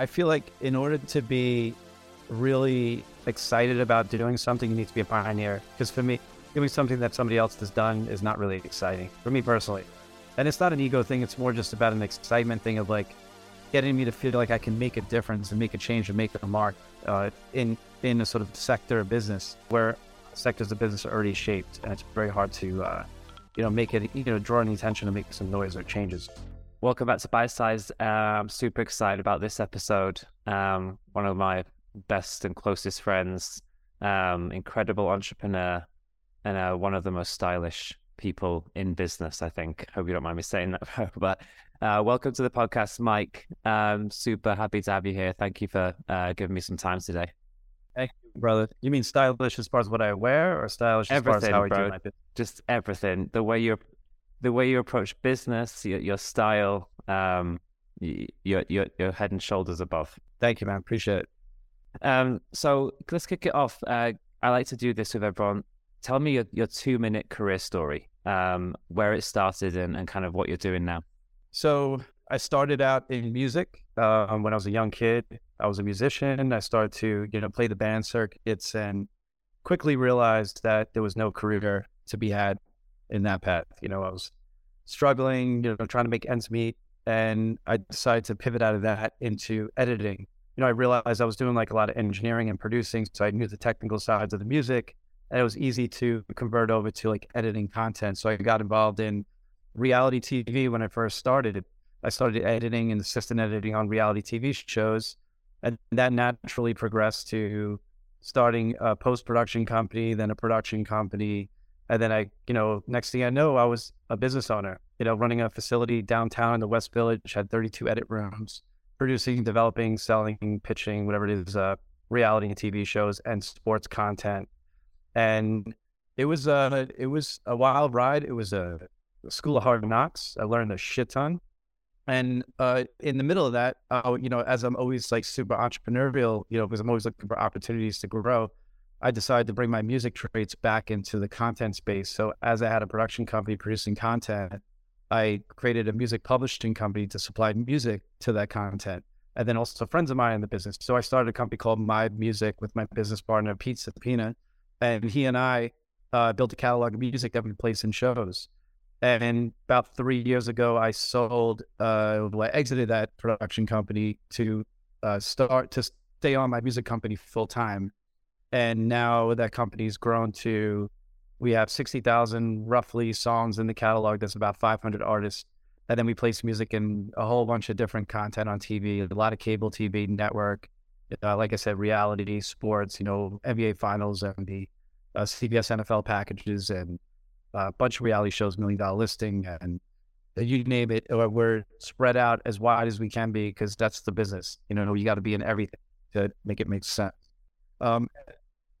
I feel like in order to be really excited about doing something, you need to be a pioneer. Because for me, doing something that somebody else has done is not really exciting for me personally. And it's not an ego thing. It's more just about an excitement thing of like getting me to feel like I can make a difference and make a change and make a mark uh, in in a sort of sector of business where sectors of business are already shaped, and it's very hard to uh, you know make it you know draw any attention and make some noise or changes. Welcome back to Bitesize. Uh, I'm super excited about this episode. Um, one of my best and closest friends, um, incredible entrepreneur, and uh, one of the most stylish people in business. I think. Hope you don't mind me saying that, but uh, welcome to the podcast, Mike. Um, super happy to have you here. Thank you for uh, giving me some time today. Thank you, brother. You mean stylish as far as what I wear, or stylish everything, as far as how bro. I do my business? Just everything. The way you, the way you approach business, your, your style, um, your your your head and shoulders above. Thank you, man. Appreciate it. Um, so let's kick it off. Uh, I like to do this with everyone. Tell me your, your two minute career story, um, where it started and, and kind of what you're doing now. So I started out in music uh, when I was a young kid. I was a musician. I started to, you know, play the band circuits and quickly realized that there was no career to be had in that path. You know, I was struggling, you know, trying to make ends meet. And I decided to pivot out of that into editing. You know, I realized I was doing like a lot of engineering and producing. So I knew the technical sides of the music and it was easy to convert over to like editing content. So I got involved in reality TV when I first started. I started editing and assistant editing on reality TV shows, and that naturally progressed to starting a post production company, then a production company, and then I, you know, next thing I know, I was a business owner. You know, running a facility downtown in the West Village, had 32 edit rooms, producing, developing, selling, pitching, whatever it is, uh, reality and TV shows and sports content, and it was a, it was a wild ride. It was a School of Hard Knocks. I learned a shit ton. And uh, in the middle of that, uh, you know, as I'm always like super entrepreneurial, you know, because I'm always looking for opportunities to grow, I decided to bring my music traits back into the content space. So as I had a production company producing content, I created a music publishing company to supply music to that content. And then also friends of mine in the business. So I started a company called Mibe Music with my business partner, Pete Sapina. And he and I uh, built a catalog of music that we place in shows. And about three years ago, I sold, uh, well, I exited that production company to uh, start to stay on my music company full time. And now that company's grown to, we have 60,000 roughly songs in the catalog. That's about 500 artists. And then we place music in a whole bunch of different content on TV, a lot of cable TV network. Uh, like I said, reality, sports, you know, NBA finals and the uh, CBS NFL packages and a bunch of reality shows, Million Dollar Listing, and you name it. We're spread out as wide as we can be because that's the business. You know, you got to be in everything to make it make sense. Um,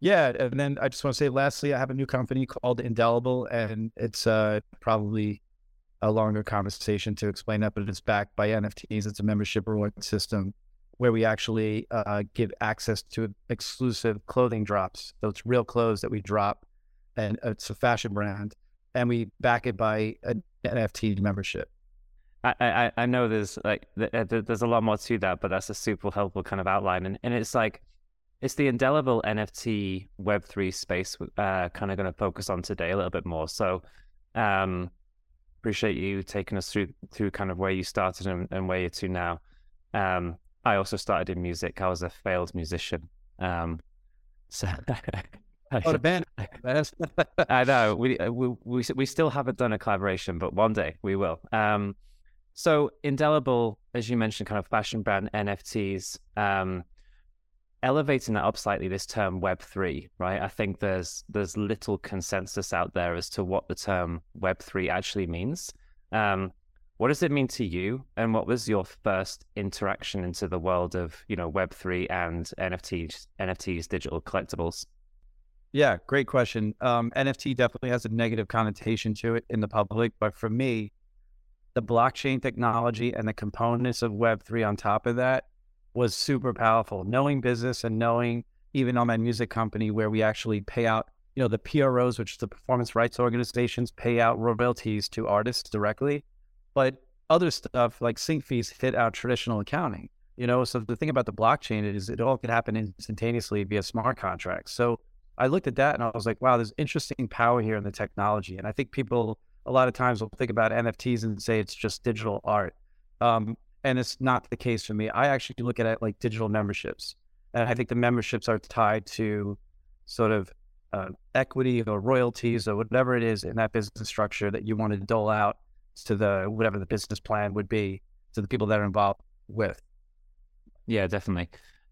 yeah, and then I just want to say, lastly, I have a new company called Indelible, and it's uh, probably a longer conversation to explain that, but it's backed by NFTs. It's a membership reward system where we actually uh, give access to exclusive clothing drops. So it's real clothes that we drop, and it's a fashion brand and we back it by an NFT membership. I, I, I know there's like there's a lot more to that, but that's a super helpful kind of outline, and and it's like it's the indelible NFT Web three space. We're uh, kind of going to focus on today a little bit more. So, um, appreciate you taking us through through kind of where you started and, and where you're to now. Um, I also started in music. I was a failed musician. Um, so Oh, the band. I know we, uh, we we we still haven't done a collaboration, but one day we will. Um, so indelible, as you mentioned, kind of fashion brand NFTs. Um, elevating that up slightly, this term Web three, right? I think there's there's little consensus out there as to what the term Web three actually means. Um, what does it mean to you, and what was your first interaction into the world of you know Web three and NFTs, NFTs, digital collectibles? Yeah, great question. Um, NFT definitely has a negative connotation to it in the public, but for me, the blockchain technology and the components of Web3 on top of that was super powerful. Knowing business and knowing even on my music company where we actually pay out, you know, the PROs, which is the performance rights organizations, pay out royalties to artists directly. But other stuff like sync fees hit our traditional accounting. You know, so the thing about the blockchain is it all could happen instantaneously via smart contracts. So I looked at that and I was like, wow, there's interesting power here in the technology. And I think people a lot of times will think about NFTs and say it's just digital art. Um, and it's not the case for me. I actually look at it like digital memberships. And I think the memberships are tied to sort of uh, equity or royalties or whatever it is in that business structure that you want to dole out to the whatever the business plan would be to the people that are involved with. Yeah, definitely.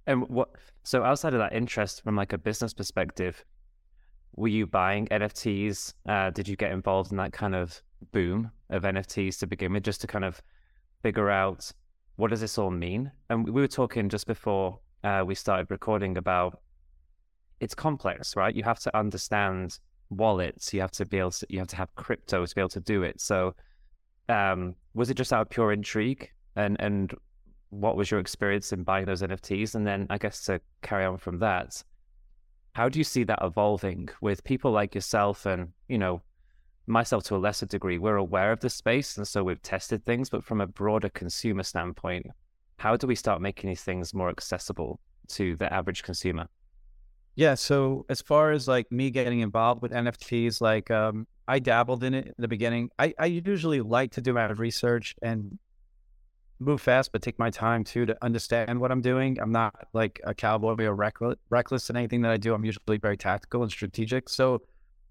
And what so outside of that interest from like a business perspective, were you buying NFTs? Uh, did you get involved in that kind of boom of NFTs to begin with, just to kind of figure out what does this all mean? And we were talking just before uh, we started recording about it's complex, right? You have to understand wallets. You have to be able to, you have to have crypto to be able to do it. So, um, was it just out of pure intrigue? And and what was your experience in buying those NFTs? And then I guess to carry on from that, how do you see that evolving with people like yourself and you know myself to a lesser degree? We're aware of the space, and so we've tested things. But from a broader consumer standpoint, how do we start making these things more accessible to the average consumer? Yeah. So as far as like me getting involved with NFTs, like um, I dabbled in it in the beginning. I, I usually like to do my research and move fast, but take my time too to understand what I'm doing. I'm not like a cowboy or reckless, reckless in anything that I do. I'm usually very tactical and strategic. So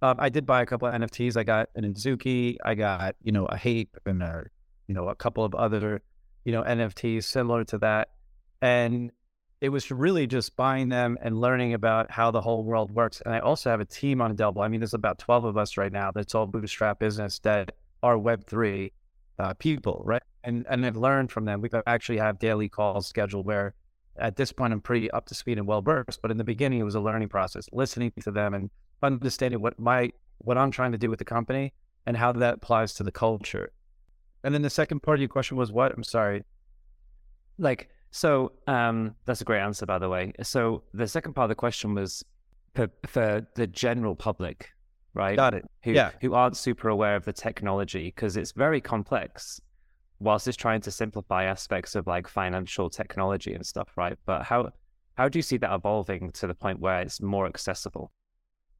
um, I did buy a couple of NFTs. I got an Azuki. I got you know a Hape and a you know a couple of other you know NFTs similar to that. And it was really just buying them and learning about how the whole world works. And I also have a team on Indelible. I mean, there's about 12 of us right now that's all bootstrap business that are Web3 uh, people, right? And and I've learned from them. We actually have daily calls scheduled where at this point I'm pretty up to speed and well versed. But in the beginning, it was a learning process, listening to them and understanding what my what I'm trying to do with the company and how that applies to the culture. And then the second part of your question was what? I'm sorry. Like so um, that's a great answer, by the way. So the second part of the question was for, for the general public, right? Got it. Who, yeah. Who aren't super aware of the technology because it's very complex, whilst it's trying to simplify aspects of like financial technology and stuff, right? But how how do you see that evolving to the point where it's more accessible?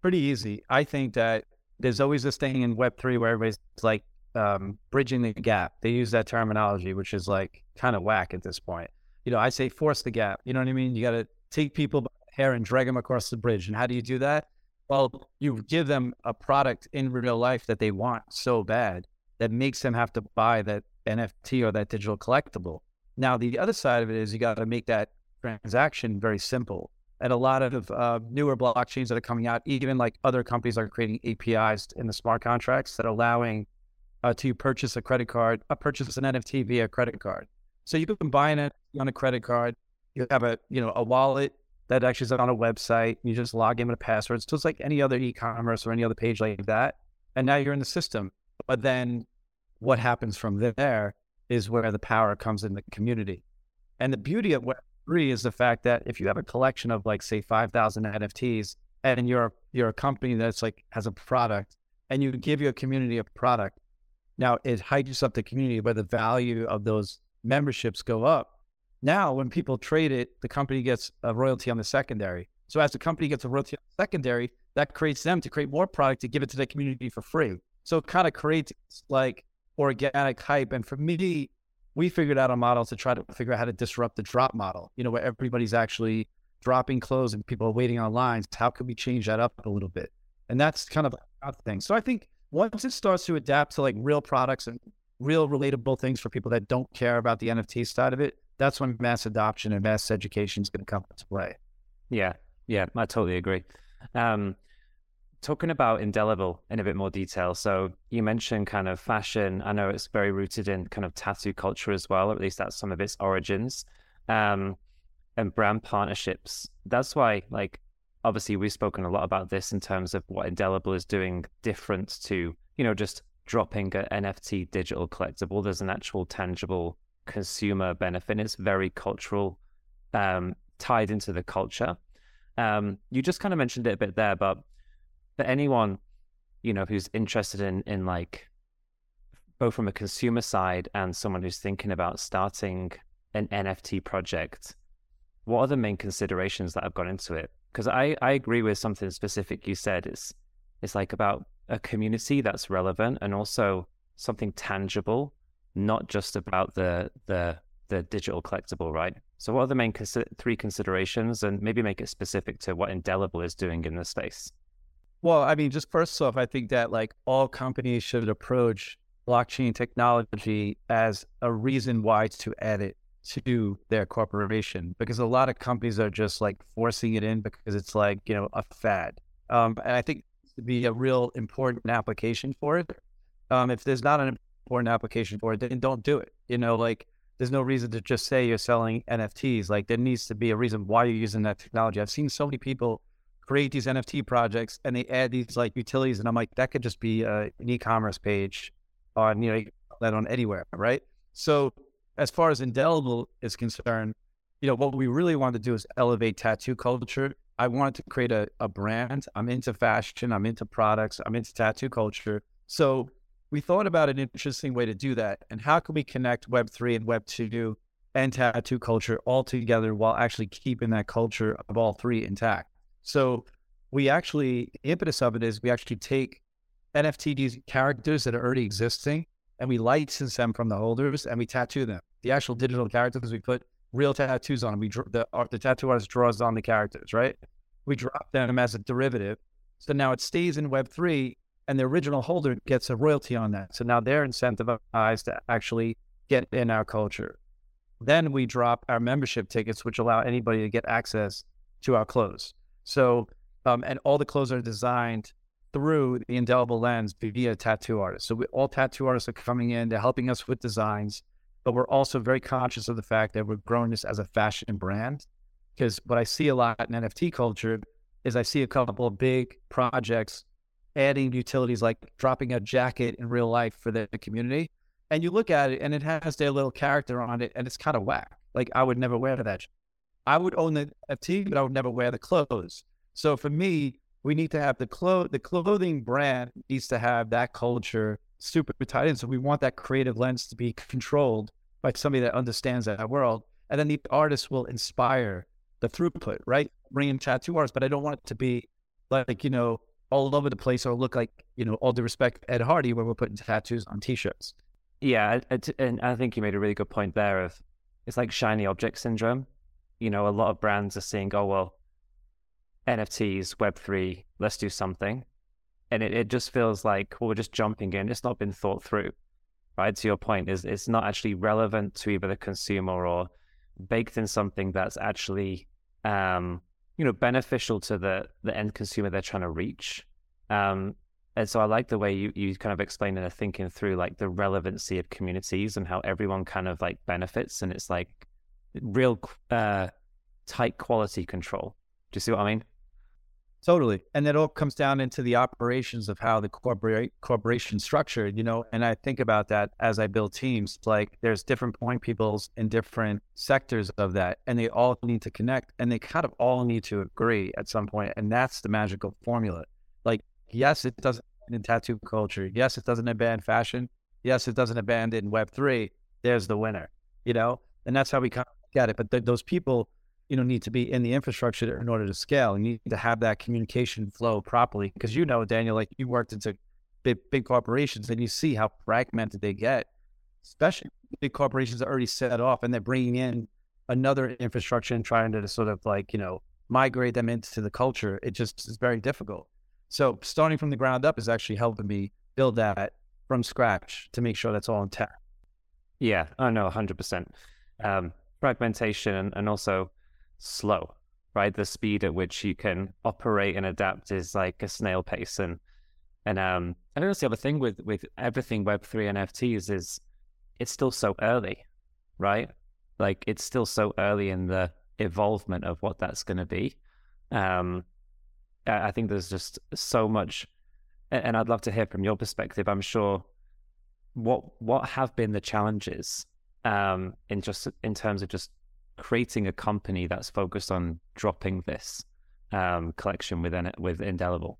Pretty easy. I think that there's always this thing in Web three where everybody's like um, bridging the gap. They use that terminology, which is like kind of whack at this point you know, I say force the gap. You know what I mean? You got to take people by the hair and drag them across the bridge. And how do you do that? Well, you give them a product in real life that they want so bad that makes them have to buy that NFT or that digital collectible. Now, the other side of it is you got to make that transaction very simple. And a lot of uh, newer blockchains that are coming out, even like other companies are creating APIs in the smart contracts that are allowing uh, to purchase a credit card, uh, purchase an NFT via credit card. So you can buy it on a credit card. You have a you know a wallet that actually is on a website. You just log in with a password. So it's like any other e-commerce or any other page like that. And now you're in the system. But then what happens from there is where the power comes in the community. And the beauty of Web3 is the fact that if you have a collection of like say 5,000 NFTs and you're you're a company that's like has a product and you give your community a product, now it hikes up the community where the value of those memberships go up. Now, when people trade it, the company gets a royalty on the secondary. So as the company gets a royalty on the secondary, that creates them to create more product to give it to the community for free. So it kind of creates like organic hype. And for me, we figured out a model to try to figure out how to disrupt the drop model, you know, where everybody's actually dropping clothes and people are waiting on lines. How can we change that up a little bit? And that's kind of a thing. So I think once it starts to adapt to like real products and real relatable things for people that don't care about the NFT side of it, that's when mass adoption and mass education is going to come into play. Yeah, yeah, I totally agree. Um, talking about indelible in a bit more detail. So you mentioned kind of fashion. I know it's very rooted in kind of tattoo culture as well, or at least that's some of its origins. Um, and brand partnerships. That's why, like, obviously, we've spoken a lot about this in terms of what indelible is doing different to, you know, just dropping an NFT digital collectible. There's an actual tangible consumer benefit. It's very cultural, um, tied into the culture. Um, you just kind of mentioned it a bit there, but for anyone, you know, who's interested in in like both from a consumer side and someone who's thinking about starting an NFT project, what are the main considerations that have gone into it? Because I, I agree with something specific you said. It's it's like about a community that's relevant and also something tangible, not just about the the the digital collectible, right? So, what are the main consi- three considerations, and maybe make it specific to what Indelible is doing in this space? Well, I mean, just first off, I think that like all companies should approach blockchain technology as a reason why to add it to their corporation because a lot of companies are just like forcing it in because it's like you know a fad. Um, and i think to be a real important application for it. Um, if there's not an important application for it then don't do it you know like there's no reason to just say you're selling nfts like there needs to be a reason why you're using that technology. I've seen so many people create these nft projects and they add these like utilities and i'm like that could just be uh, an e-commerce page on you know that on anywhere right so as far as indelible is concerned, you know, what we really want to do is elevate tattoo culture. I wanted to create a, a brand. I'm into fashion, I'm into products, I'm into tattoo culture. So we thought about an interesting way to do that. And how can we connect Web3 and Web2 and tattoo culture all together while actually keeping that culture of all three intact? So we actually, the impetus of it is we actually take NFT characters that are already existing and we license them from the holders and we tattoo them. The actual digital characters, we put real tattoos on them. We the uh, the tattoo artist draws on the characters, right? We drop them as a derivative, so now it stays in Web three, and the original holder gets a royalty on that. So now they're incentivized to actually get in our culture. Then we drop our membership tickets, which allow anybody to get access to our clothes. So, um, and all the clothes are designed through the indelible lens via tattoo artists. So we, all tattoo artists are coming in, they're helping us with designs, but we're also very conscious of the fact that we're growing this as a fashion brand. Because what I see a lot in NFT culture is I see a couple of big projects adding utilities like dropping a jacket in real life for the community. And you look at it and it has their little character on it and it's kind of whack. Like I would never wear that. I would own the NFT, but I would never wear the clothes. So for me, we need to have the clo- the clothing brand needs to have that culture super tied in. So we want that creative lens to be controlled by somebody that understands that world. And then the artist will inspire the throughput, right? Bring in tattoo artists, but I don't want it to be like, you know, all over the place or look like, you know, all due respect, Ed Hardy, where we're putting tattoos on t-shirts. Yeah. And I think you made a really good point there of it's like shiny object syndrome. You know, a lot of brands are saying, oh, well, NFTs, Web3, let's do something. And it, it just feels like well, we're just jumping in. It's not been thought through, right? To your point, is it's not actually relevant to either the consumer or baked in something that's actually, um, you know, beneficial to the the end consumer they're trying to reach. Um, and so I like the way you, you kind of explain and are thinking through like the relevancy of communities and how everyone kind of like benefits. And it's like real uh, tight quality control. Do you see what I mean? Totally. And that all comes down into the operations of how the corporate corporation structured, you know, and I think about that as I build teams. Like there's different point peoples in different sectors of that, and they all need to connect and they kind of all need to agree at some point. And that's the magical formula. Like, yes, it doesn't in tattoo culture. Yes, it doesn't abandon fashion. Yes, it doesn't abandon web three. There's the winner, you know? And that's how we kind of get it. But th- those people you know need to be in the infrastructure in order to scale. You need to have that communication flow properly because you know, Daniel, like you worked into big big corporations and you see how fragmented they get, especially big corporations are already set off and they're bringing in another infrastructure and trying to sort of like you know migrate them into the culture. It just is very difficult. So starting from the ground up is actually helping me build that from scratch to make sure that's all intact. Yeah, I know, hundred percent. Um, Fragmentation and, and also slow, right? The speed at which you can operate and adapt is like a snail pace. And and um, I think that's the other thing with with everything Web three NFTs is it's still so early, right? Like it's still so early in the evolvement of what that's going to be. Um, I think there's just so much, and I'd love to hear from your perspective. I'm sure what what have been the challenges um, in just in terms of just creating a company that's focused on dropping this um, collection within it with Indelible?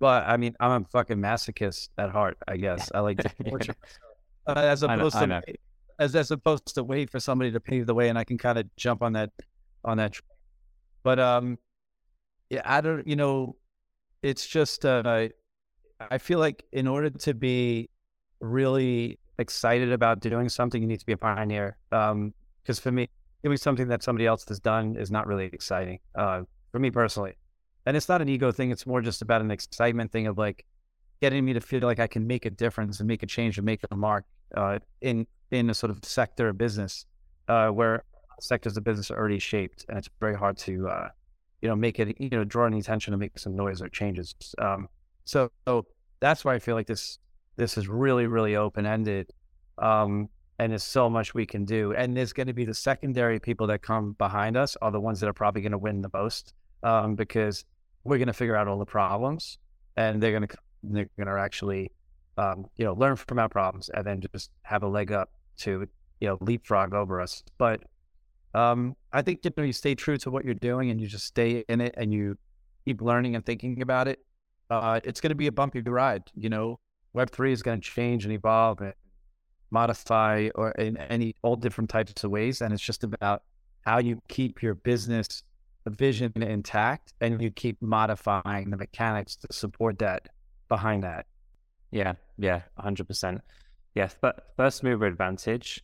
Well, I mean, I'm a fucking masochist at heart. I guess I like to torture myself uh, as opposed I know, to. as as opposed to wait for somebody to pave the way and I can kind of jump on that on that. But um, yeah, I don't. You know, it's just uh, I feel like in order to be really excited about doing something, you need to be a pioneer. Because um, for me, doing something that somebody else has done is not really exciting uh, for me personally. And it's not an ego thing; it's more just about an excitement thing of like getting me to feel like I can make a difference and make a change and make a mark uh, in in a sort of sector of business uh, where sectors of business are already shaped, and it's very hard to uh, you know make it you know draw any attention and make some noise or changes. Um, so, so that's why I feel like this this is really really open ended, um, and there's so much we can do. And there's going to be the secondary people that come behind us are the ones that are probably going to win the most um, because we're going to figure out all the problems, and they're going to they're going to actually um, you know learn from our problems and then just have a leg up to you know leapfrog over us. But um, I think you know you stay true to what you're doing and you just stay in it and you keep learning and thinking about it. Uh, it's going to be a bumpy ride. You know, Web three is going to change and evolve and modify or in any all different types of ways, and it's just about how you keep your business vision intact and you keep modifying the mechanics to support that behind that. Yeah, yeah, hundred percent. Yeah, but first mover advantage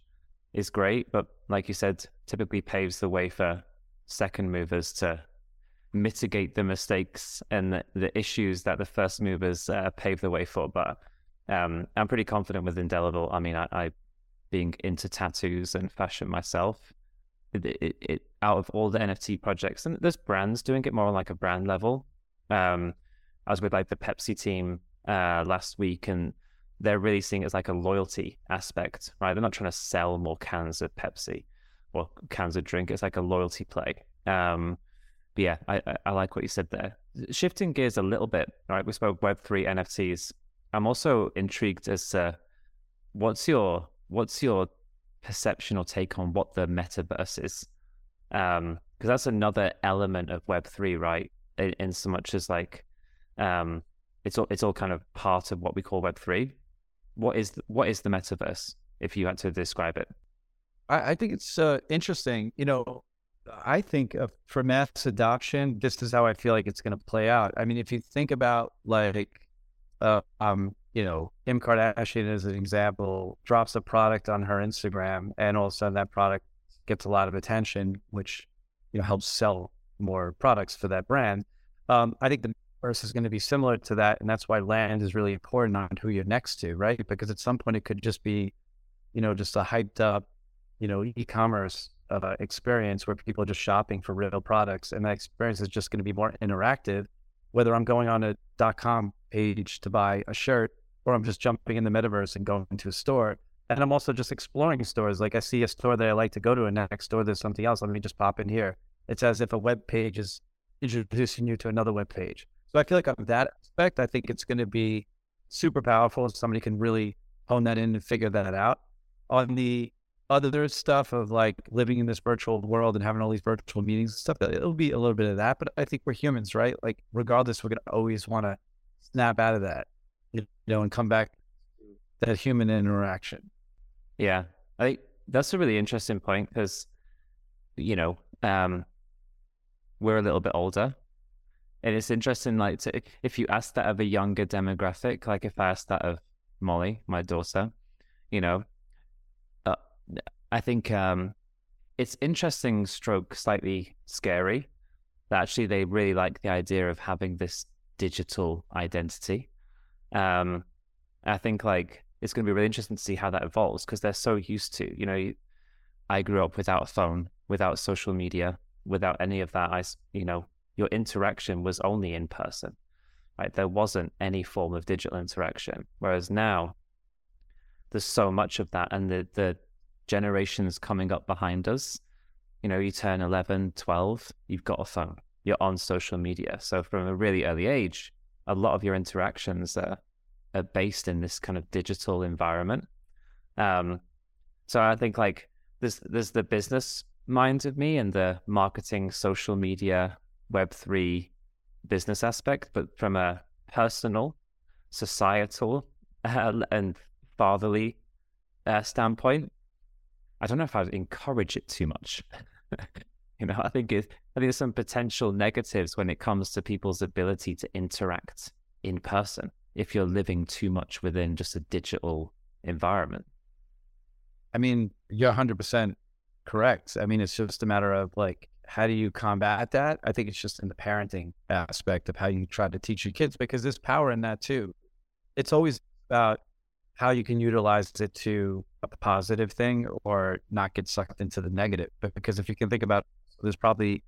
is great, but like you said, typically paves the way for second movers to mitigate the mistakes and the, the issues that the first movers uh, pave the way for. But um, I'm pretty confident with Indelible. I mean, I, I being into tattoos and fashion myself, it, it, it, out of all the NFT projects, and there's brands doing it more on like a brand level. Um, I was with like the Pepsi team uh, last week, and they're really seeing it as like a loyalty aspect, right? They're not trying to sell more cans of Pepsi or cans of drink. It's like a loyalty play. Um, but yeah, I, I, I like what you said there. Shifting gears a little bit, right? We spoke Web three NFTs. I'm also intrigued as to what's your what's your perception or take on what the metaverse is, because um, that's another element of Web three, right? In, in so much as like, um, it's all it's all kind of part of what we call Web three. What is the, what is the metaverse? If you had to describe it, I, I think it's uh, interesting. You know, I think uh, for mass adoption, this is how I feel like it's going to play out. I mean, if you think about like, uh, um, you know, Kim Kardashian as an example, drops a product on her Instagram, and all of a sudden that product gets a lot of attention, which you know helps sell more products for that brand. Um, I think the verse is going to be similar to that, and that's why land is really important on who you're next to, right? Because at some point it could just be, you know, just a hyped up, you know, e-commerce uh, experience where people are just shopping for real products, and that experience is just going to be more interactive. Whether I'm going on a .com page to buy a shirt, or I'm just jumping in the metaverse and going to a store, and I'm also just exploring stores. Like I see a store that I like to go to, and next door there's something else. Let me just pop in here. It's as if a web page is introducing you to another web page. So I feel like on that aspect, I think it's going to be super powerful. Somebody can really hone that in and figure that out. On the other stuff of like living in this virtual world and having all these virtual meetings and stuff, it'll be a little bit of that. But I think we're humans, right? Like regardless, we're gonna always want to snap out of that, you know, and come back to that human interaction. Yeah, I think that's a really interesting point because, you know, um, we're a little bit older, and it's interesting. Like, to, if you ask that of a younger demographic, like if I asked that of Molly, my daughter, you know, I think um, it's interesting, stroke slightly scary that actually they really like the idea of having this digital identity. Um, I think like it's going to be really interesting to see how that evolves because they're so used to, you know, I grew up without a phone, without social media, without any of that. I, you know, your interaction was only in person, right? There wasn't any form of digital interaction. Whereas now, there's so much of that, and the the generations coming up behind us, you know, you turn 11, 12, you've got a phone, you're on social media. So from a really early age, a lot of your interactions are, are based in this kind of digital environment. Um, so I think like there's there's the business mind of me and the marketing, social media, Web three business aspect, but from a personal, societal, uh, and fatherly uh, standpoint, I don't know if I'd encourage it too much. you know, I think it, I think there's some potential negatives when it comes to people's ability to interact in person if you're living too much within just a digital environment. I mean, you're 100% correct. I mean, it's just a matter of like, how do you combat that? I think it's just in the parenting aspect of how you try to teach your kids because there's power in that too. It's always about how you can utilize it to a positive thing or not get sucked into the negative. But because if you can think about, there's probably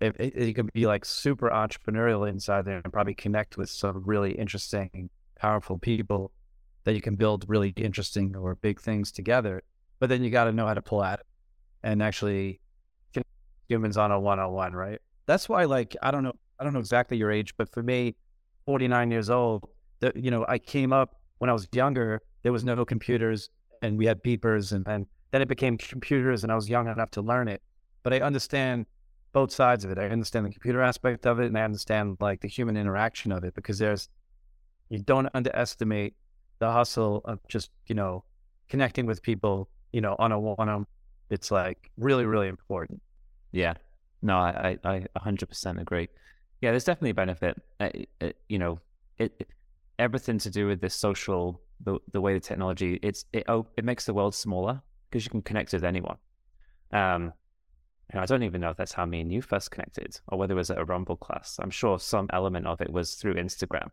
it, it, it can be like super entrepreneurial inside there and probably connect with some really interesting, powerful people that you can build really interesting or big things together. But then you got to know how to pull it and actually humans on a one on one, right? That's why, like, I don't know, I don't know exactly your age, but for me, 49 years old, that you know, I came up when I was younger, there was no computers and we had beepers and, and then it became computers and I was young enough to learn it. But I understand both sides of it. I understand the computer aspect of it and I understand like the human interaction of it because there's you don't underestimate the hustle of just, you know, connecting with people, you know, on a one on it's like really, really important. Yeah. No, I, I, I 100% agree. Yeah, there's definitely a benefit. It, you know, it, it, everything to do with this social, the the way the technology, it's it oh, it makes the world smaller because you can connect with anyone. Um, I don't even know if that's how me and you first connected, or whether it was at a Rumble class. I'm sure some element of it was through Instagram.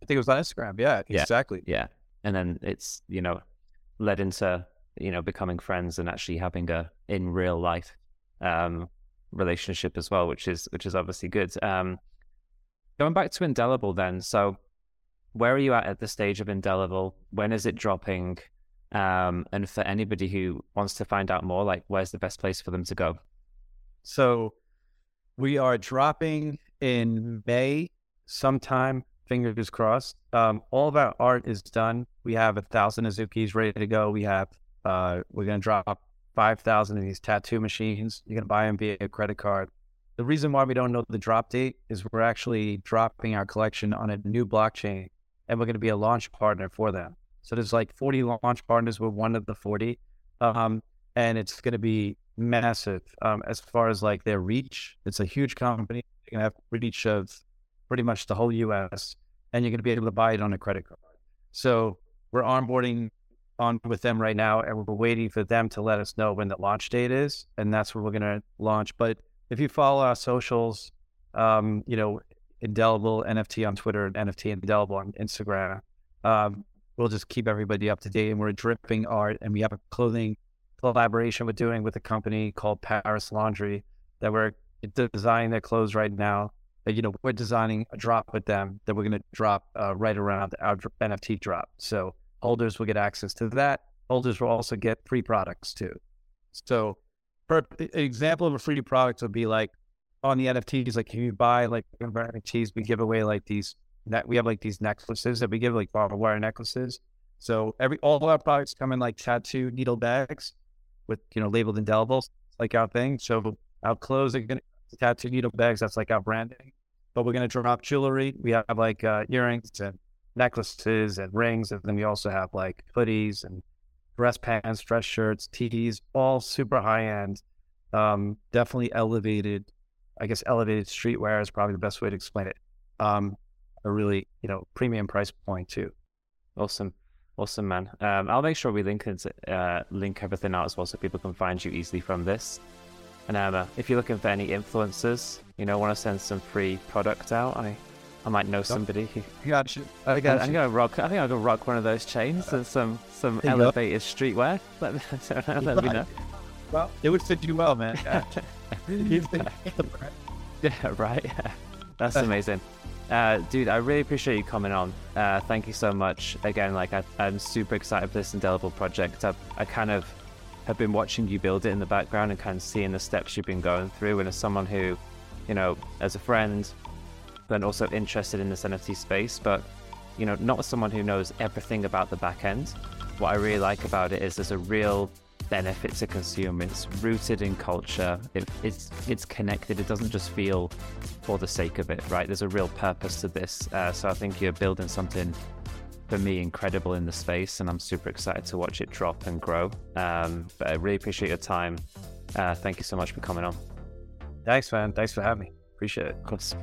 I think it was on Instagram. Yeah, yeah, exactly. Yeah, and then it's you know led into you know becoming friends and actually having a in real life um, relationship as well, which is which is obviously good. Um, going back to Indelible, then, so where are you at at the stage of Indelible? When is it dropping? Um, and for anybody who wants to find out more, like where's the best place for them to go? So we are dropping in May sometime. Fingers crossed. Um, all of our art is done. We have a thousand Azukis ready to go. We have uh, we're gonna drop five thousand of these tattoo machines. You're gonna buy them via a credit card. The reason why we don't know the drop date is we're actually dropping our collection on a new blockchain and we're going to be a launch partner for them. So there's like 40 launch partners. We're one of the 40. Um, and it's going to be massive um, as far as like their reach. It's a huge company. Going to have reach of pretty much the whole US and you're going to be able to buy it on a credit card. So we're onboarding on with them right now and we're waiting for them to let us know when the launch date is. And that's where we're going to launch. But if you follow our socials, um, you know, Indelible NFT on Twitter and NFT Indelible on Instagram. Um, we'll just keep everybody up to date. And we're dripping art, and we have a clothing collaboration we're doing with a company called Paris Laundry that we're designing their clothes right now. You know, we're designing a drop with them that we're going to drop uh, right around our NFT drop. So holders will get access to that. Holders will also get free products too. So, for an example of a free product would be like on the NFTs, like can you buy like NFTs? We give away like these. We have like these necklaces that we give like barbed wire necklaces. So every all of our products come in like tattoo needle bags with you know labeled indelibles, like our thing. So our clothes are gonna tattoo needle bags. That's like our branding. But we're gonna drop jewelry. We have like uh, earrings and necklaces and rings, and then we also have like hoodies and dress pants, dress shirts, tees, all super high end. Um, definitely elevated I guess elevated streetwear is probably the best way to explain it. Um, a really, you know, premium price point too. Awesome. Awesome, man. Um, I'll make sure we link it, uh, link everything out as well so people can find you easily from this. And um, uh, if you're looking for any influencers, you know, want to send some free product out, I I might know somebody. Who, got. I got I'm gonna rock. I think I'll go rock one of those chains and some some elevated streetwear. Let, let, let me know. Well, it would fit you well, man. yeah, right. That's amazing. Uh, dude, I really appreciate you coming on. Uh, thank you so much. Again, like I, am super excited for this indelible project. I, I kind of have been watching you build it in the background and kind of seeing the steps you've been going through. And as someone who, you know, as a friend, but also interested in this NFT space, but you know, not someone who knows everything about the back end. What I really like about it is there's a real benefit to consume. It's rooted in culture. It, it's it's connected. It doesn't just feel for the sake of it, right? There's a real purpose to this. Uh, so I think you're building something for me, incredible in the space, and I'm super excited to watch it drop and grow. Um, but I really appreciate your time. Uh, thank you so much for coming on. Thanks, man. Thanks for having me. Appreciate it. Of course.